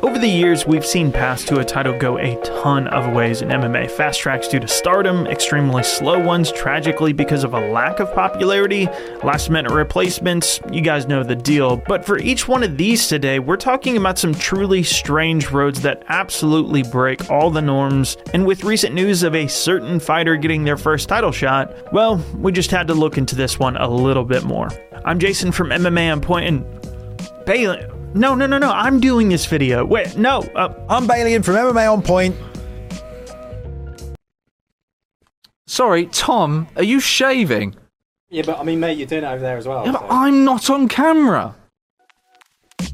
Over the years, we've seen paths to a title go a ton of ways in MMA. Fast tracks due to stardom, extremely slow ones tragically because of a lack of popularity, last minute replacements, you guys know the deal. But for each one of these today, we're talking about some truly strange roads that absolutely break all the norms. And with recent news of a certain fighter getting their first title shot, well, we just had to look into this one a little bit more. I'm Jason from MMA on Point and Bailey. No, no, no, no. I'm doing this video. Wait, no. Uh, I'm Balian from MMA On Point. Sorry, Tom, are you shaving? Yeah, but I mean, mate, you're doing it over there as well. Yeah, but so- I'm not on camera.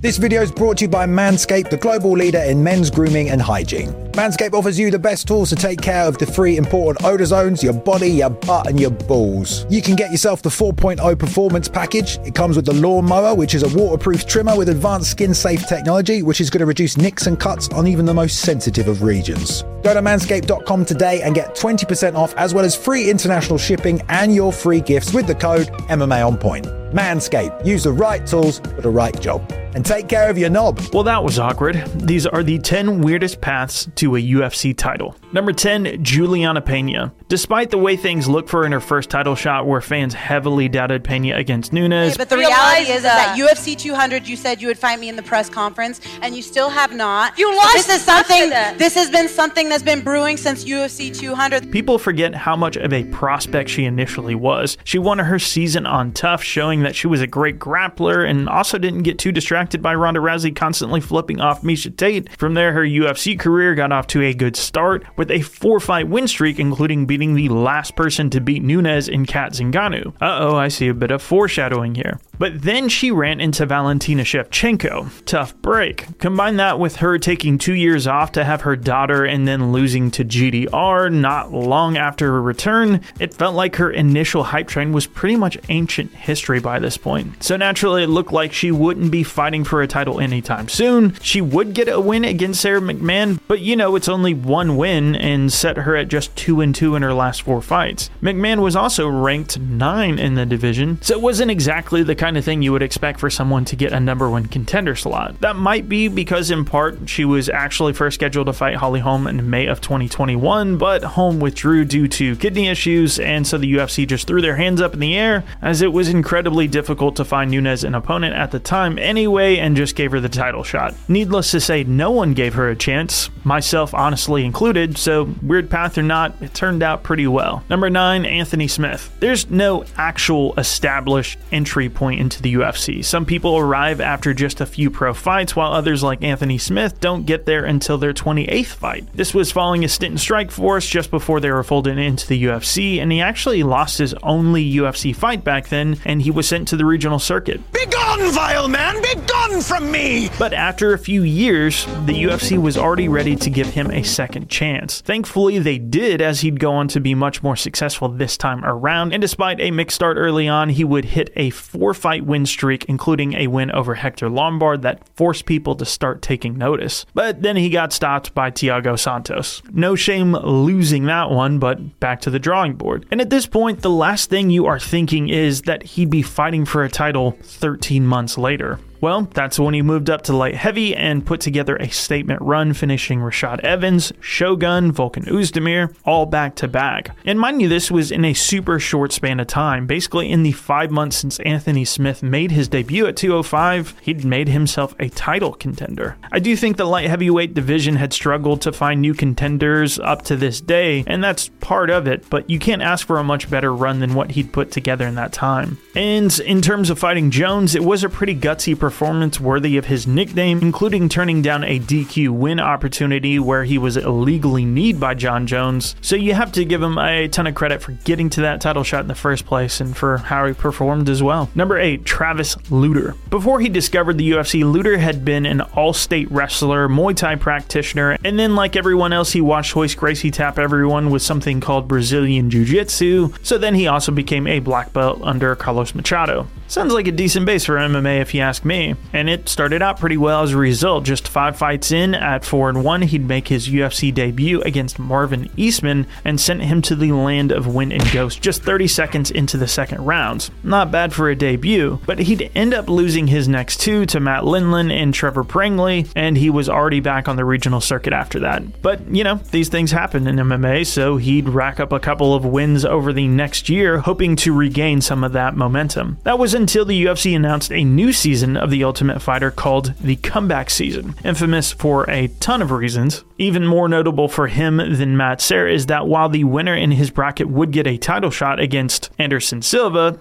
This video is brought to you by Manscaped, the global leader in men's grooming and hygiene. Manscaped offers you the best tools to take care of the three important odor zones your body, your butt, and your balls. You can get yourself the 4.0 performance package. It comes with the lawnmower, which is a waterproof trimmer with advanced skin safe technology, which is going to reduce nicks and cuts on even the most sensitive of regions. Go to manscaped.com today and get 20% off, as well as free international shipping and your free gifts with the code MMA on point. Manscaped. Use the right tools for the right job. And take care of your knob. Well, that was awkward. These are the 10 weirdest paths to a UFC title. Number 10, Juliana Pena. Despite the way things look for her in her first title shot, where fans heavily doubted Pena against Nunes, But the reality is, is that uh, that. UFC 200, you said you would fight me in the press conference, and you still have not. You lost This is something. This has been something that's been brewing since UFC 200. people forget how much of a prospect she initially was. She won her season on TUF, showing that she was a great grappler and also didn't get too distracted by Ronda Rousey constantly flipping off Misha Tate. From there, her UFC career got off to a good start with a four fight win streak, including beating the last person to beat Nunes in Cat Zingano. Uh oh, I see a bit of foreshadowing here. But then she ran into Valentina Shevchenko. Tough break. Combine that with her taking two years off to have her daughter and then losing to GDR not long after her return, it felt like her initial hype train was pretty much ancient history by this point. So naturally, it looked like she wouldn't be fighting for a title anytime soon. She would get a win against Sara McMann, but you know, it's only one win and set her at just 2 and 2 in her last four fights. McMahon was also ranked 9 in the division, so it wasn't exactly the kind of thing you would expect for someone to get a number one contender slot. That might be because, in part, she was actually first scheduled to fight Holly Holm in May of 2021, but Holm withdrew due to kidney issues, and so the UFC just threw their hands up in the air as it was incredibly difficult to find Nunes an opponent at the time anyway, and just gave her the title shot. Needless to say, no one gave her a chance, myself honestly included, so weird path or not, it turned out pretty well. Number 9, Anthony Smith. There's no actual established entry point into the UFC. Some people arrive after just a few pro fights, while others, like Anthony Smith, don't get there until their 28th fight. This was following a stint in Strikeforce just before they were folded into the UFC, and he actually lost his only UFC fight back then, and he was sent to the regional circuit. Be gone, vile man! Be gone from me! But after a few years, the UFC was already ready to give him a second chance. Thankfully, they did, as he'd go on to be much more successful this time around. And despite a mixed start early on, he would hit a four fight win streak, including a win over Hector Lombard that forced people to start taking notice. But then he got stopped by Thiago Santos. No shame losing that one, but back to the drawing board. And at this point, the last thing you are thinking is that he'd be fighting for a title 13 months later. Well, that's when he moved up to light heavy and put together a statement run, finishing Rashad Evans, Shogun, Volkan Oezdemir, all back to back. And mind you, this was in a super short span of time. Basically, in the five months since Anthony Smith made his debut at 205, he'd made himself a title contender. I do think the light heavyweight division had struggled to find new contenders up to this day, and that's part of it, but you can't ask for a much better run than what he'd put together in that time. And in terms of fighting Jones, it was a pretty gutsy performance worthy of his nickname, including turning down a DQ win opportunity where he was illegally kneed by Jon Jones. So you have to give him a ton of credit for getting to that title shot in the first place and for how he performed as well. Number 8, Travis Lutter. Before he discovered the UFC, Lutter had been an all-state wrestler, Muay Thai practitioner, and then like everyone else, he watched Royce Gracie tap everyone with something called Brazilian Jiu-Jitsu. So then he also became a black belt under Carlos Machado. Sounds like a decent base for MMA if you ask me. And it started out pretty well as a result. Just five fights in, at 4 and 1, he'd make his UFC debut against Marvin Eastman and sent him to the land of wind and ghost just 30 seconds into the second round. Not bad for a debut, but he'd end up losing his next two to Matt Lindland and Trevor Prangley, and he was already back on the regional circuit after that. But, you know, these things happen in MMA, so he'd rack up a couple of wins over the next year, hoping to regain some of that momentum. That was until the UFC announced a new season of The Ultimate Fighter called the Comeback Season, infamous for a ton of reasons. Even more notable for him than Matt Serra is that while the winner in his bracket would get a title shot against Anderson Silva,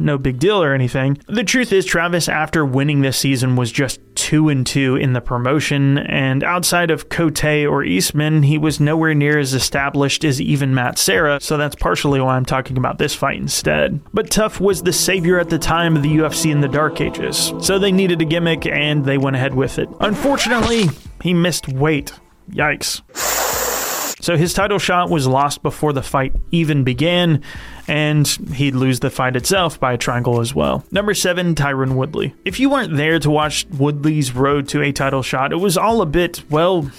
no big deal or anything. The truth is, Travis, after winning this season, was just two and two in the promotion, and outside of Cote or Eastman, he was nowhere near as established as even Matt Serra, so that's partially why I'm talking about this fight instead. But TUF was the savior at the time of the UFC in the Dark Ages, so they needed a gimmick and they went ahead with it. Unfortunately, he missed weight. Yikes. So his title shot was lost before the fight even began, and he'd lose the fight itself by a triangle as well. Number seven, Tyron Woodley. If you weren't there to watch Woodley's road to a title shot, it was all a bit, well,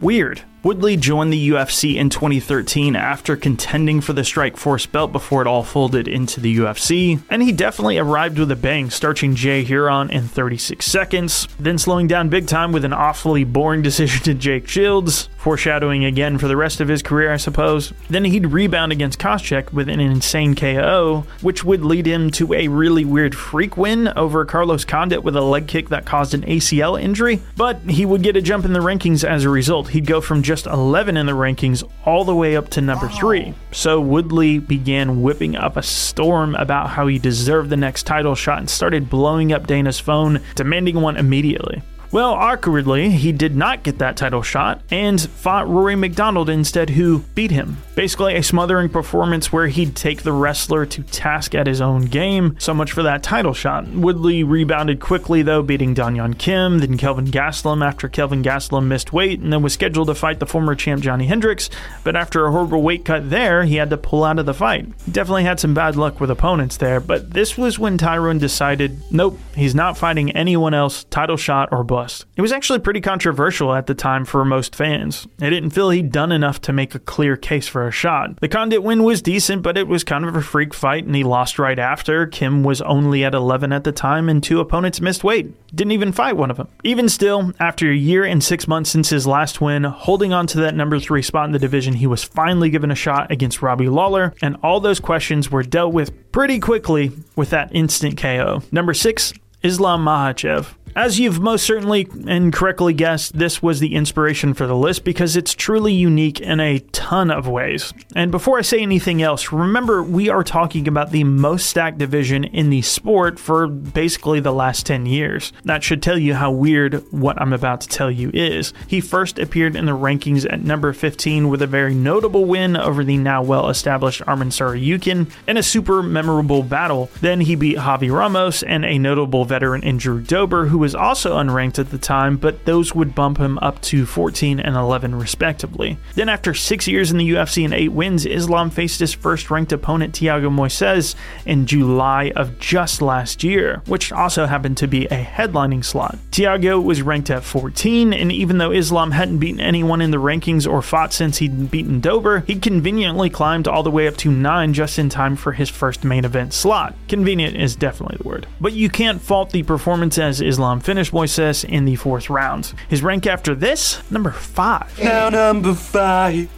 weird. Woodley joined the UFC in 2013 after contending for the Strikeforce belt before it all folded into the UFC, and he definitely arrived with a bang, starching Jay Hieron in 36 seconds, then slowing down big time with an awfully boring decision to Jake Shields, foreshadowing again for the rest of his career, I suppose. Then he'd rebound against Koscheck with an insane KO, which would lead him to a really weird freak win over Carlos Condit with a leg kick that caused an ACL injury, but he would get a jump in the rankings as a result. He'd go from just 11 in the rankings all the way up to number 3. So Woodley began whipping up a storm about how he deserved the next title shot and started blowing up Dana's phone, demanding one immediately. Well, awkwardly, he did not get that title shot and fought Rory MacDonald instead, who beat him. Basically, a smothering performance where he'd take the wrestler to task at his own game. So much for that title shot. Woodley rebounded quickly, though, beating Dong Kim, then Kelvin Gastelum after Kelvin Gastelum missed weight and then was scheduled to fight the former champ Johnny Hendricks. But after a horrible weight cut there, he had to pull out of the fight. Definitely had some bad luck with opponents there, but this was when Tyron decided nope, he's not fighting anyone else, title shot or bust. It was actually pretty controversial at the time for most fans. They didn't feel he'd done enough to make a clear case for a shot. The Condit win was decent, but it was kind of a freak fight, and he lost right after. Kim was only at 11 at the time, and two opponents missed weight. Didn't even fight one of them. Even still, after a year and six months since his last win, holding on to that number three spot in the division, he was finally given a shot against Robbie Lawler, and all those questions were dealt with pretty quickly with that instant KO. Number six, Islam Makhachev. As you've most certainly and correctly guessed, this was the inspiration for the list because it's truly unique in a ton of ways. And before I say anything else, remember we are talking about the most stacked division in the sport for basically the last 10 years. That should tell you how weird what I'm about to tell you is. He first appeared in the rankings at number 15 with a very notable win over the now well established Arman Tsarukyan in a super memorable battle. Then he beat Davi Ramos and a notable veteran in Drew Dober, who was also unranked at the time, but those would bump him up to 14 and 11 respectively. Then, after six years in the UFC and eight wins, Islam faced his first ranked opponent, Thiago Moises, in July of just last year, which also happened to be a headlining slot. Thiago was ranked at 14, and even though Islam hadn't beaten anyone in the rankings or fought since he'd beaten Dober, he conveniently climbed all the way up to 9 just in time for his first main event slot. Convenient is definitely the word. But you can't fault the performance as Islam finished Moises in the fourth round. His rank after this, number five. Now number five.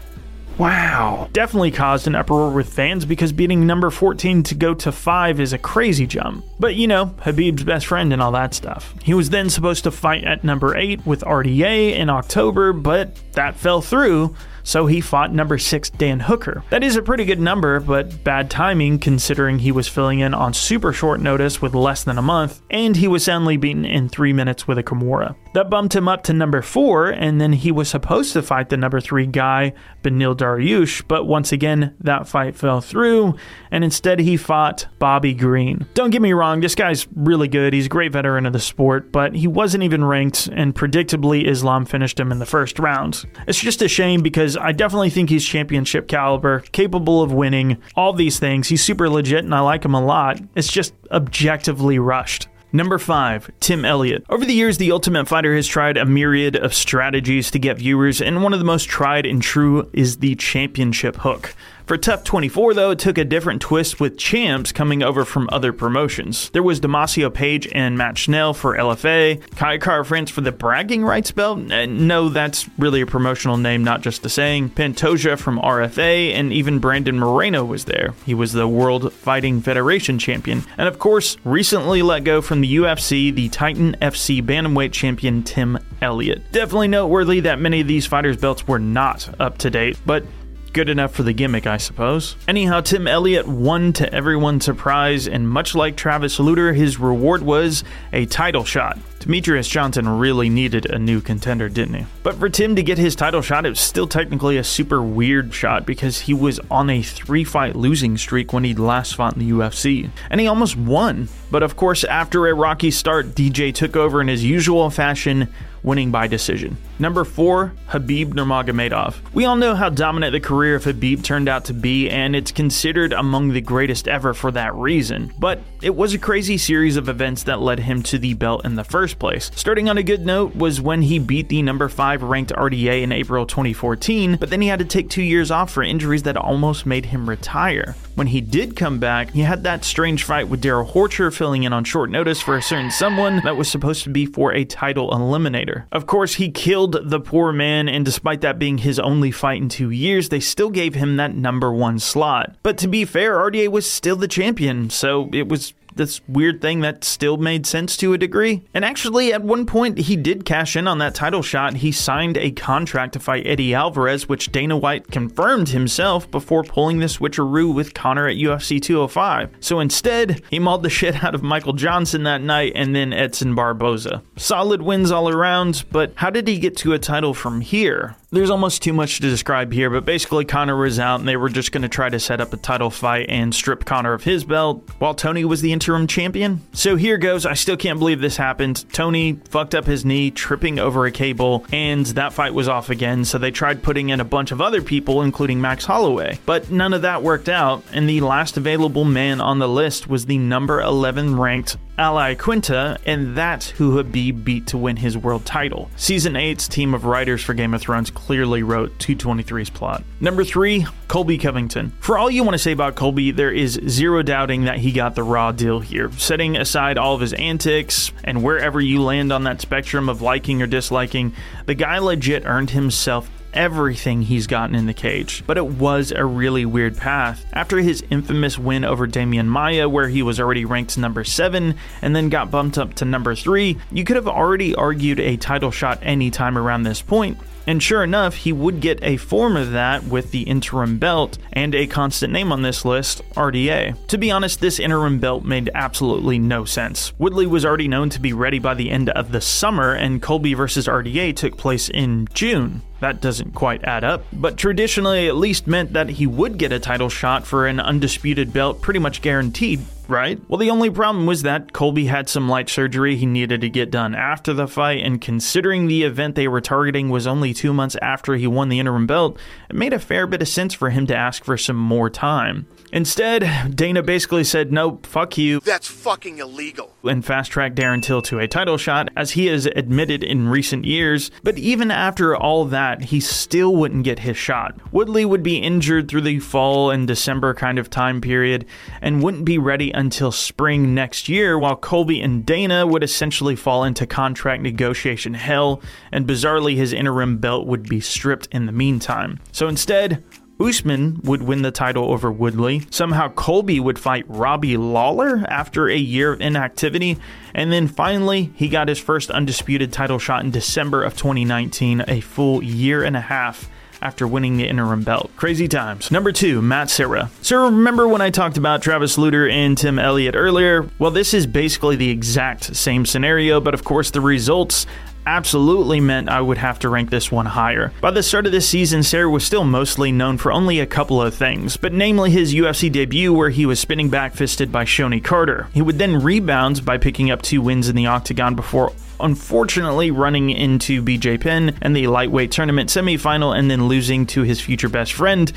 Wow. Definitely caused an uproar with fans because beating number 14 to go to 5 is a crazy jump. But you know, Habib's best friend and all that stuff. He was then supposed to fight at number 8 with RDA in October, but that fell through so he fought number 6 Dan Hooker. That is a pretty good number, but bad timing considering he was filling in on super short notice with less than a month, and he was soundly beaten in 3 minutes with a Kimura. That bumped him up to number 4, and then he was supposed to fight the number 3 guy, Beneil Dariush, but once again, that fight fell through, and instead he fought Bobby Green. Don't get me wrong, this guy's really good. He's a great veteran of the sport, but he wasn't even ranked, and predictably, Islam finished him in the first round. It's just a shame because I definitely think he's championship caliber, capable of winning, all these things. He's super legit, and I like him a lot. It's just objectively rushed. Number 5, Tim Elliott. Over the years, The Ultimate Fighter has tried a myriad of strategies to get viewers, and one of the most tried and true is the championship hook. For TUF 24, though, it took a different twist with champs coming over from other promotions. There was Damasio Page and Matt Schnell for LFA, Kai Kara-France for the bragging rights belt. Uh, no, that's really a promotional name, not just a saying. Pantoja from RFA, and even Brandon Moreno was there. He was the World Fighting Federation champion. And of course, recently let go from the UFC, the Titan FC Bantamweight champion Tim Elliott. Definitely noteworthy that many of these fighters' belts were not up to date, but Good enough for the gimmick, I suppose. Anyhow, Tim Elliott won to everyone's surprise, and much like Travis Lutter, his reward was a title shot. Demetrious Johnson really needed a new contender, didn't he? But for Tim to get his title shot, it was still technically a super weird shot because he was on a three fight losing streak when he last fought in the UFC. And he almost won. But of course, after a rocky start, DJ took over in his usual fashion, winning by decision. Number 4, Habib Nurmagomedov. We all know how dominant the career of Habib turned out to be, and it's considered among the greatest ever for that reason. But it was a crazy series of events that led him to the belt in the first place. Starting on a good note was when he beat the number 5 ranked RDA in April 2014, but then he had to take two years off for injuries that almost made him retire. When he did come back, he had that strange fight with Darrell Horcher filling in on short notice for a certain someone that was supposed to be for a title eliminator. Of course, he killed the poor man, and despite that being his only fight in two years, they still gave him that number one slot. But to be fair, RDA was still the champion, so it was this weird thing that still made sense to a degree. And actually, at one point, he did cash in on that title shot. He signed a contract to fight Eddie Alvarez, which Dana White confirmed himself before pulling the switcheroo with Conor at UFC 205. So instead, he mauled the shit out of Michael Johnson that night and then Edson Barboza. Solid wins all around, but how did he get to a title from here? There's almost too much to describe here, but basically Conor was out and they were just going to try to set up a title fight and strip Conor of his belt while Tony was the interim champion. So here goes. I still can't believe this happened. Tony fucked up his knee tripping over a cable and that fight was off again. So they tried putting in a bunch of other people, including Max Holloway. But none of that worked out and the last available man on the list was the number 11 ranked Al Iaquinta, and that's who Khabib beat to win his world title. Season 8's team of writers for Game of Thrones clearly wrote 223's plot. Number 3, Colby Covington. For all you want to say about Colby, there is zero doubting that he got the raw deal here. Setting aside all of his antics and wherever you land on that spectrum of liking or disliking, the guy legit earned himself everything he's gotten in the cage. But it was a really weird path. After his infamous win over Demian Maia, where he was already ranked number 7 and then got bumped up to number 3, you could have already argued a title shot any time around this point. And sure enough, he would get a form of that with the interim belt and a constant name on this list, RDA. To be honest, this interim belt made absolutely no sense. Woodley was already known to be ready by the end of the summer, and Colby versus RDA took place in June. That doesn't quite add up, but traditionally at least meant that he would get a title shot for an undisputed belt pretty much guaranteed, right? Well, the only problem was that Colby had some light surgery he needed to get done after the fight, and considering the event they were targeting was only two months after he won the interim belt, it made a fair bit of sense for him to ask for some more time. Instead, Dana basically said, nope, fuck you. That's fucking illegal. And fast tracked Darren Till to a title shot, as he has admitted in recent years. But even after all that, he still wouldn't get his shot. Woodley would be injured through the fall and December kind of time period and wouldn't be ready until spring next year, while Colby and Dana would essentially fall into contract negotiation hell, and bizarrely, his interim belt would be stripped in the meantime. So instead, Usman would win the title over Woodley. Somehow Colby would fight Robbie Lawler after a year of inactivity. And then finally, he got his first undisputed title shot in December of 2019, a full year and a half after winning the interim belt. Crazy times. Number two, Matt Serra. So remember when I talked about Travis Lutter and Tim Elliott earlier? Well, this is basically the exact same scenario, but of course the results absolutely meant I would have to rank this one higher. By the start of this season, Serra was still mostly known for only a couple of things, but namely his UFC debut where he was spinning back fisted by Shonie Carter. He would then rebound by picking up two wins in the octagon before unfortunately running into BJ Penn in the lightweight tournament semifinal and then losing to his future best friend,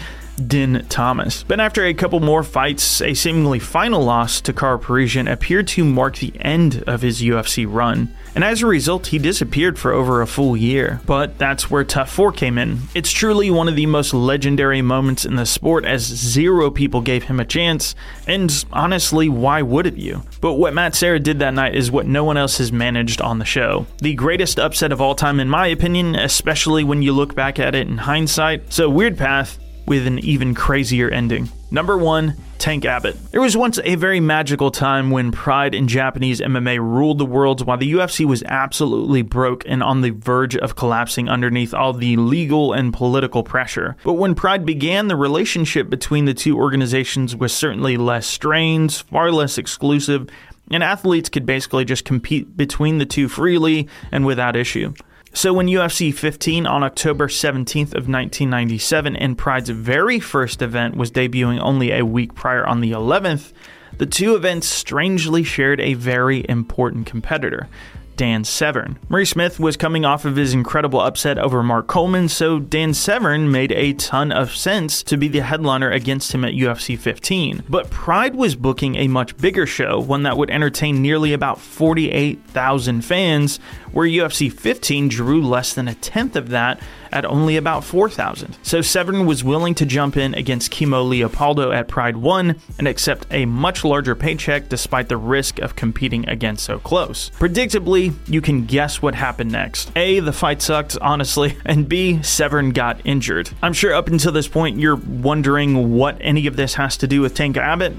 Din Thomas. But after a couple more fights, a seemingly final loss to Karo Parisyan appeared to mark the end of his UFC run. And as a result, he disappeared for over a full year. But that's where TUF 4 came in. It's truly one of the most legendary moments in the sport as zero people gave him a chance, and honestly, why would have you? But what Matt Serra did that night is what no one else has managed on the show. The greatest upset of all time, in my opinion, especially when you look back at it in hindsight. So, Weird Path with an even crazier ending. Number one, Tank Abbott. There was once a very magical time when Pride in Japanese MMA ruled the world while the UFC was absolutely broke and on the verge of collapsing underneath all the legal and political pressure. But when Pride began, the relationship between the two organizations was certainly less strained, far less exclusive, and athletes could basically just compete between the two freely and without issue. So when UFC 15 on October 17th of 1997 and Pride's very first event was debuting only a week prior on the 11th, the two events strangely shared a very important competitor. Dan Severn. Maurice Smith was coming off of his incredible upset over Mark Coleman, so Dan Severn made a ton of sense to be the headliner against him at UFC 15. But Pride was booking a much bigger show, one that would entertain nearly about 48,000 fans, where UFC 15 drew less than a tenth of that at only about 4,000. So Severn was willing to jump in against Kimo Leopoldo at Pride 1 and accept a much larger paycheck despite the risk of competing again so close. Predictably, you can guess what happened next. A, the fight sucked, honestly, and B, Severn got injured. I'm sure up until this point you're wondering what any of this has to do with Tank Abbott.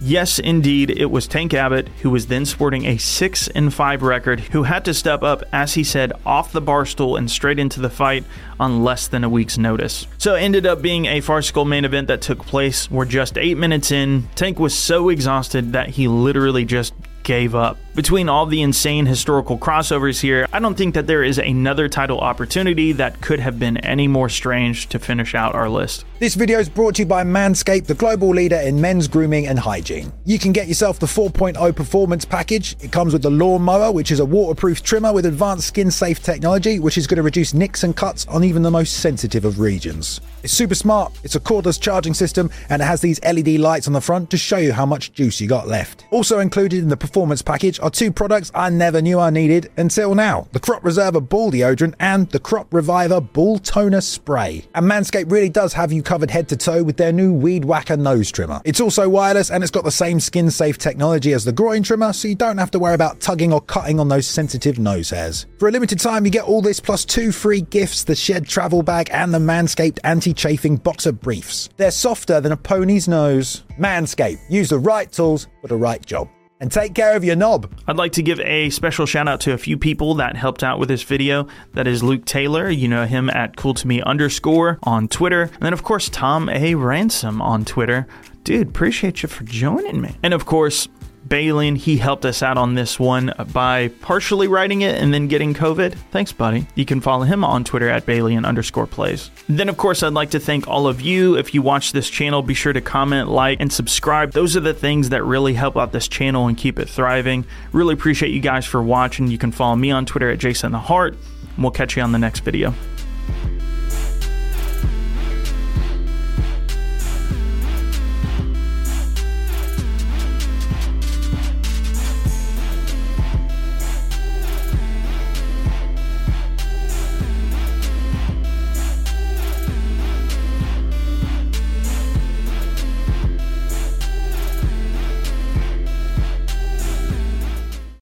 Yes, indeed, it was Tank Abbott, who was then sporting a 6 and 5 record, who had to step up, as he said, off the bar stool and straight into the fight on less than a week's notice. So it ended up being a farcical main event that took place where just 8 minutes in, Tank was so exhausted that he literally just gave up. Between all the insane historical crossovers here, I don't think that there is another title opportunity that could have been any more strange to finish out our list. This video is brought to you by Manscaped, the global leader in men's grooming and hygiene. You can get yourself the 4.0 performance package. It comes with the lawnmower, which is a waterproof trimmer with advanced skin safe technology, which is going to reduce nicks and cuts on even the most sensitive of regions. It's super smart, it's a cordless charging system, and it has these LED lights on the front to show you how much juice you got left. Also included in the performance package are two products I never knew I needed until now the Crop Preserver Ball Deodorant and the Crop Reviver Ball Toner Spray. And Manscaped really does have you covered head to toe with their new Weed Whacker nose trimmer. It's also wireless and it's got the same skin safe technology as the groin trimmer, so you don't have to worry about tugging or cutting on those sensitive nose hairs. For a limited time, you get all this plus two free gifts the Shed travel bag and the Manscaped anti chafing boxer briefs. They're softer than a pony's nose. Manscaped. Use the right tools for the right job. And take care of your knob. I'd like to give a special shout out to a few people that helped out with this video. That is Luke Taylor. You know him at cool to me underscore on Twitter. And then, of course, Tom A. Ransom on Twitter. Dude, appreciate you for joining me. And of course, Balian, he helped us out on this one by partially writing it and then getting COVID. Thanks, buddy. You can follow him on Twitter at Balian underscore plays. Then, of course, I'd like to thank all of you. If you watch this channel, be sure to comment, like, and subscribe. Those are the things that really help out this channel and keep it thriving. Really appreciate you guys for watching. You can follow me on Twitter at Jason the Heart. We'll catch you on the next video.